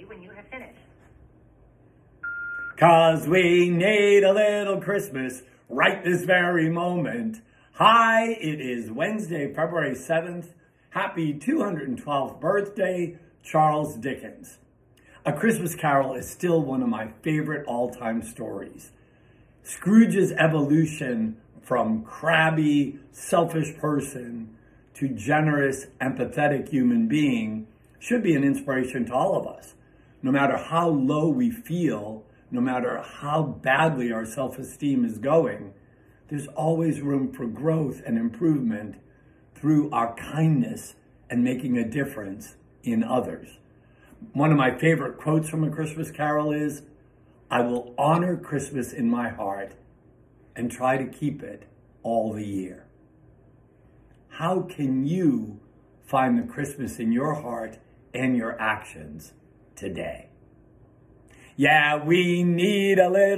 when you have finished. Cause we need a little Christmas right this very moment. Hi, it is Wednesday, February 7th. Happy 212th birthday, Charles Dickens. A Christmas Carol is still one of my favorite all time stories. Scrooge's evolution from crabby, selfish person to generous, empathetic human being should be an inspiration to all of us. No matter how low we feel, no matter how badly our self esteem is going, there's always room for growth and improvement through our kindness and making a difference in others. One of my favorite quotes from A Christmas Carol is I will honor Christmas in my heart and try to keep it all the year. How can you find the Christmas in your heart and your actions today? Yeah, we need a little.